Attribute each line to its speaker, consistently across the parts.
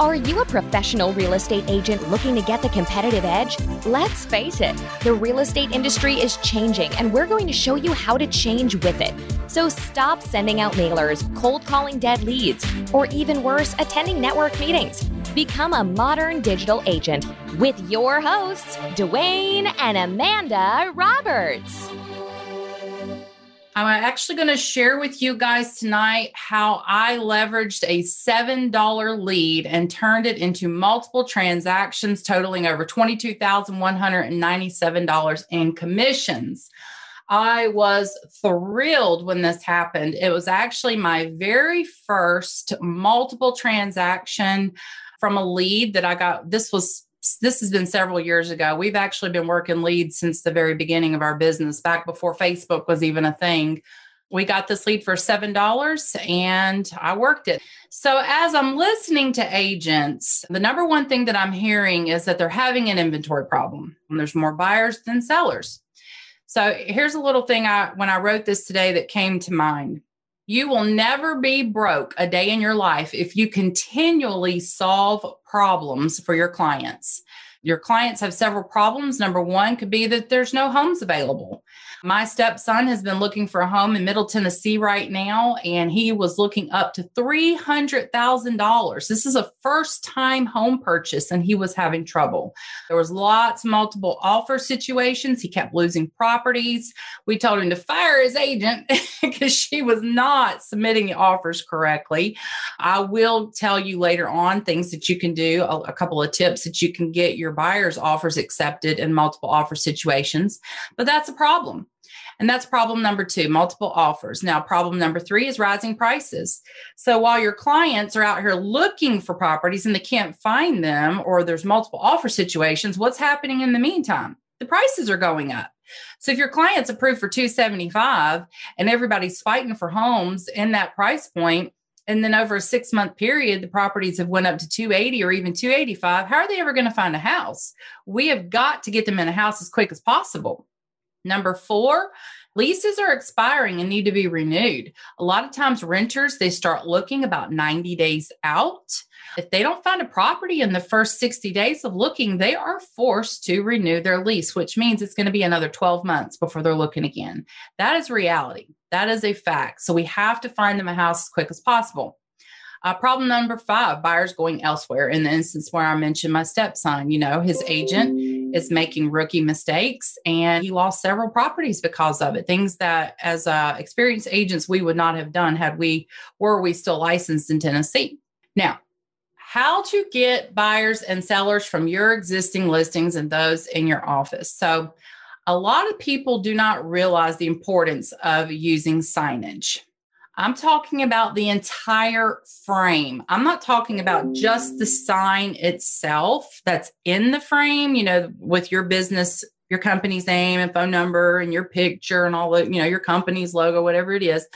Speaker 1: Are you a professional real estate agent looking to get the competitive edge? Let's face it, the real estate industry is changing, and we're going to show you how to change with it. So stop sending out mailers, cold calling dead leads, or even worse, attending network meetings. Become a modern digital agent with your hosts, Dwayne and Amanda Roberts.
Speaker 2: I'm actually going to share with you guys tonight how I leveraged a $7 lead and turned it into multiple transactions totaling over $22,197 in commissions. I was thrilled when this happened. It was actually my very first multiple transaction from a lead that I got. This was this has been several years ago. We've actually been working leads since the very beginning of our business, back before Facebook was even a thing. We got this lead for $7 and I worked it. So, as I'm listening to agents, the number one thing that I'm hearing is that they're having an inventory problem. And there's more buyers than sellers. So, here's a little thing I when I wrote this today that came to mind. You will never be broke a day in your life if you continually solve problems for your clients. Your clients have several problems. Number one could be that there's no homes available. My stepson has been looking for a home in Middle Tennessee right now, and he was looking up to $300,000. This is a first time home purchase, and he was having trouble. There was lots, multiple offer situations. He kept losing properties. We told him to fire his agent because she was not submitting the offers correctly. I will tell you later on things that you can do, a, a couple of tips that you can get your buyer's offers accepted in multiple offer situations. But that's a problem. And that's problem number two multiple offers. Now, problem number three is rising prices. So while your clients are out here looking for properties and they can't find them, or there's multiple offer situations, what's happening in the meantime? The prices are going up. So if your client's approved for 275 and everybody's fighting for homes in that price point, and then over a six month period the properties have went up to 280 or even 285 how are they ever going to find a house we have got to get them in a house as quick as possible Number four, leases are expiring and need to be renewed. A lot of times, renters they start looking about 90 days out. If they don't find a property in the first 60 days of looking, they are forced to renew their lease, which means it's going to be another 12 months before they're looking again. That is reality. That is a fact. So we have to find them a house as quick as possible. Uh, problem number five buyers going elsewhere. In the instance where I mentioned my stepson, you know, his agent is making rookie mistakes and he lost several properties because of it. Things that, as uh, experienced agents, we would not have done had we were we still licensed in Tennessee. Now, how to get buyers and sellers from your existing listings and those in your office. So, a lot of people do not realize the importance of using signage. I'm talking about the entire frame. I'm not talking about just the sign itself that's in the frame, you know, with your business, your company's name and phone number and your picture and all the, you know, your company's logo, whatever it is.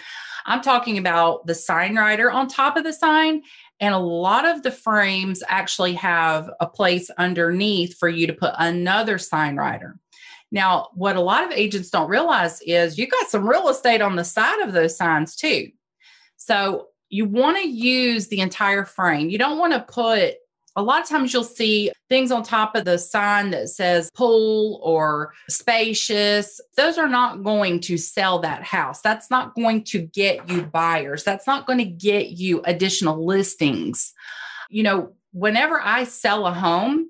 Speaker 2: I'm talking about the sign writer on top of the sign. And a lot of the frames actually have a place underneath for you to put another sign writer. Now, what a lot of agents don't realize is you got some real estate on the side of those signs too. So you want to use the entire frame. You don't want to put a lot of times you'll see things on top of the sign that says pool or spacious. Those are not going to sell that house. That's not going to get you buyers. That's not going to get you additional listings. You know, whenever I sell a home,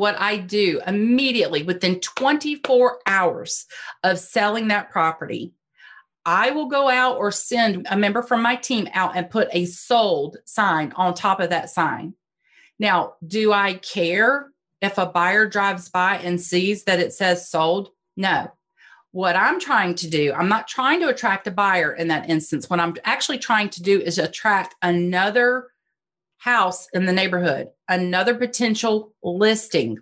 Speaker 2: what I do immediately within 24 hours of selling that property, I will go out or send a member from my team out and put a sold sign on top of that sign. Now, do I care if a buyer drives by and sees that it says sold? No. What I'm trying to do, I'm not trying to attract a buyer in that instance. What I'm actually trying to do is attract another house in the neighborhood, another potential listing.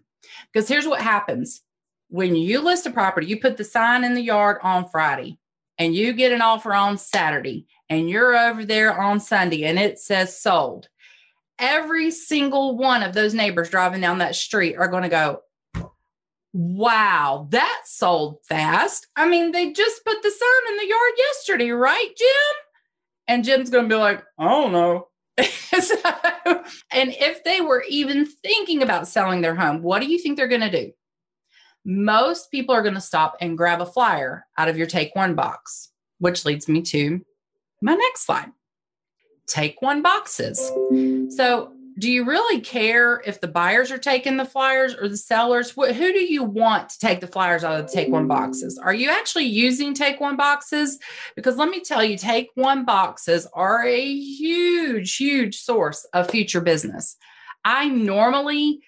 Speaker 2: Because here's what happens when you list a property, you put the sign in the yard on Friday and you get an offer on Saturday and you're over there on Sunday and it says sold. Every single one of those neighbors driving down that street are going to go, Wow, that sold fast. I mean, they just put the sign in the yard yesterday, right, Jim? And Jim's going to be like, I don't know. so, and if they were even thinking about selling their home, what do you think they're going to do? Most people are going to stop and grab a flyer out of your take one box, which leads me to my next slide. Take one boxes. So do you really care if the buyers are taking the flyers or the sellers? Who do you want to take the flyers out of the take one boxes? Are you actually using take one boxes? Because let me tell you, take one boxes are a huge, huge source of future business. I normally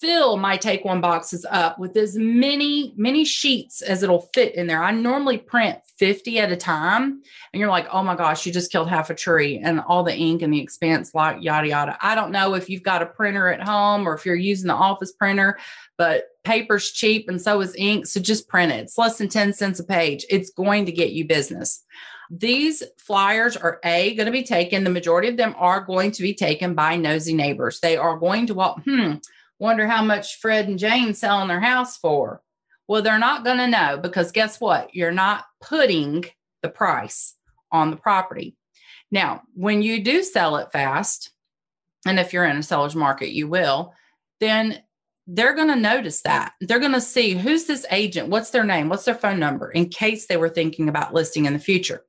Speaker 2: fill my take one boxes up with as many many sheets as it'll fit in there. I normally print 50 at a time and you're like oh my gosh you just killed half a tree and all the ink and the expense like yada yada. I don't know if you've got a printer at home or if you're using the office printer but paper's cheap and so is ink so just print it. It's less than 10 cents a page. It's going to get you business. These flyers are a going to be taken. The majority of them are going to be taken by nosy neighbors. They are going to walk hmm wonder how much Fred and Jane selling their house for. Well, they're not going to know because guess what? You're not putting the price on the property. Now, when you do sell it fast, and if you're in a seller's market, you will, then they're going to notice that. They're going to see who's this agent, what's their name, what's their phone number, in case they were thinking about listing in the future.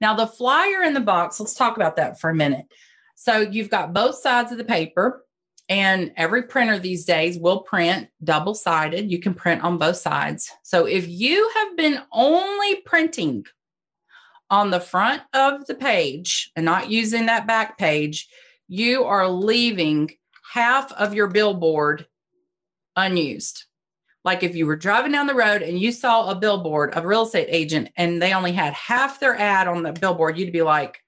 Speaker 2: Now, the flyer in the box, let's talk about that for a minute. So, you've got both sides of the paper. And every printer these days will print double sided. You can print on both sides. So if you have been only printing on the front of the page and not using that back page, you are leaving half of your billboard unused. Like if you were driving down the road and you saw a billboard of a real estate agent and they only had half their ad on the billboard, you'd be like,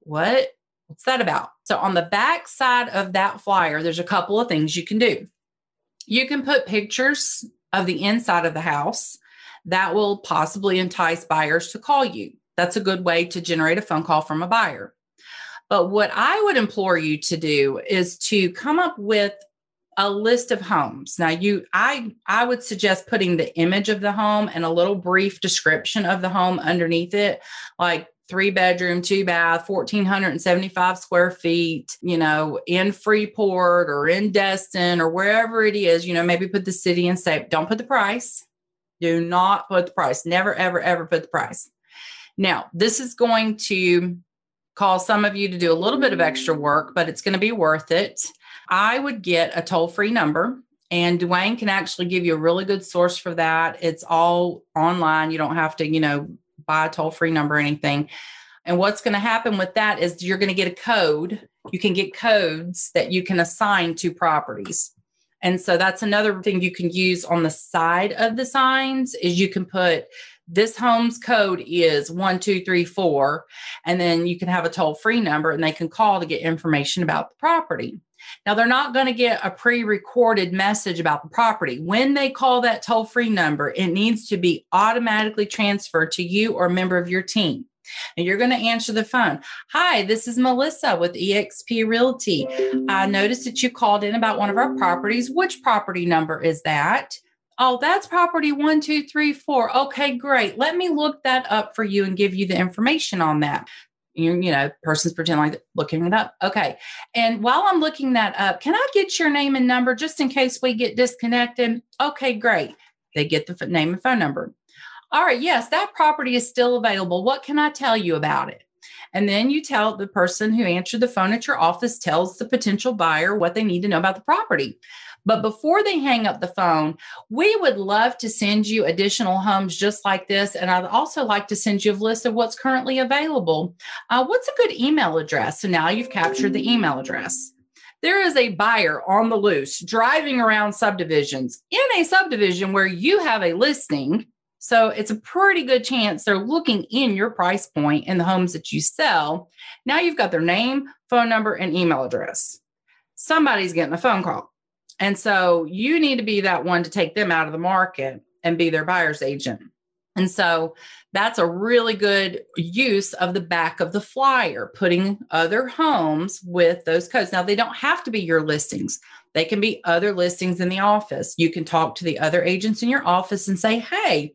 Speaker 2: what? What's that about? So, on the back side of that flyer, there's a couple of things you can do. You can put pictures of the inside of the house that will possibly entice buyers to call you. That's a good way to generate a phone call from a buyer. But what I would implore you to do is to come up with a list of homes. Now you I I would suggest putting the image of the home and a little brief description of the home underneath it like three bedroom, two bath, 1,475 square feet, you know, in Freeport or in Destin or wherever it is, you know, maybe put the city and say, don't put the price. Do not put the price. Never, ever, ever put the price. Now, this is going to cause some of you to do a little bit of extra work, but it's going to be worth it. I would get a toll free number. And Dwayne can actually give you a really good source for that. It's all online. You don't have to, you know, buy a toll free number or anything. And what's going to happen with that is you're going to get a code. You can get codes that you can assign to properties. And so that's another thing you can use on the side of the signs is you can put this home's code is one, two, three, four. And then you can have a toll free number and they can call to get information about the property. Now, they're not going to get a pre recorded message about the property. When they call that toll free number, it needs to be automatically transferred to you or a member of your team. And you're going to answer the phone. Hi, this is Melissa with eXp Realty. I noticed that you called in about one of our properties. Which property number is that? Oh, that's property one, two, three, four. Okay, great. Let me look that up for you and give you the information on that you, you know, person's pretending like looking it up. Okay. And while I'm looking that up, can I get your name and number just in case we get disconnected? Okay, great. They get the name and phone number. All right. Yes, that property is still available. What can I tell you about it? And then you tell the person who answered the phone at your office tells the potential buyer what they need to know about the property. But before they hang up the phone, we would love to send you additional homes just like this. And I'd also like to send you a list of what's currently available. Uh, what's a good email address? So now you've captured the email address. There is a buyer on the loose driving around subdivisions in a subdivision where you have a listing. So it's a pretty good chance they're looking in your price point in the homes that you sell. Now you've got their name, phone number, and email address. Somebody's getting a phone call. And so you need to be that one to take them out of the market and be their buyer's agent. And so that's a really good use of the back of the flyer, putting other homes with those codes. Now, they don't have to be your listings, they can be other listings in the office. You can talk to the other agents in your office and say, Hey,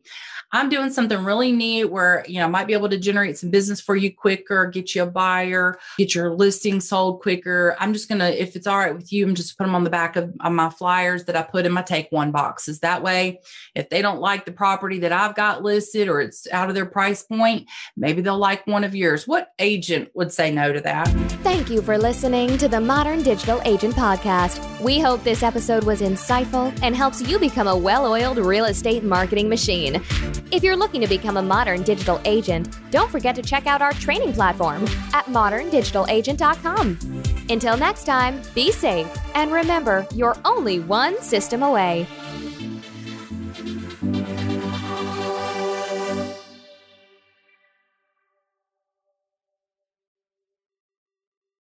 Speaker 2: I'm doing something really neat where, you know, I might be able to generate some business for you quicker, get you a buyer, get your listing sold quicker. I'm just going to, if it's all right with you, I'm just put them on the back of, my flyers that I put in my take one boxes. That way, if they don't like the property that I've got listed or it's out of their price point, maybe they'll like one of yours. What agent would say no to that?
Speaker 1: Thank you for listening to the Modern Digital Agent Podcast. We hope this episode was insightful and helps you become a well oiled real estate marketing machine. If you're looking to become a modern digital agent, don't forget to check out our training platform at moderndigitalagent.com. Until next time, be safe and remember, you're only one system away.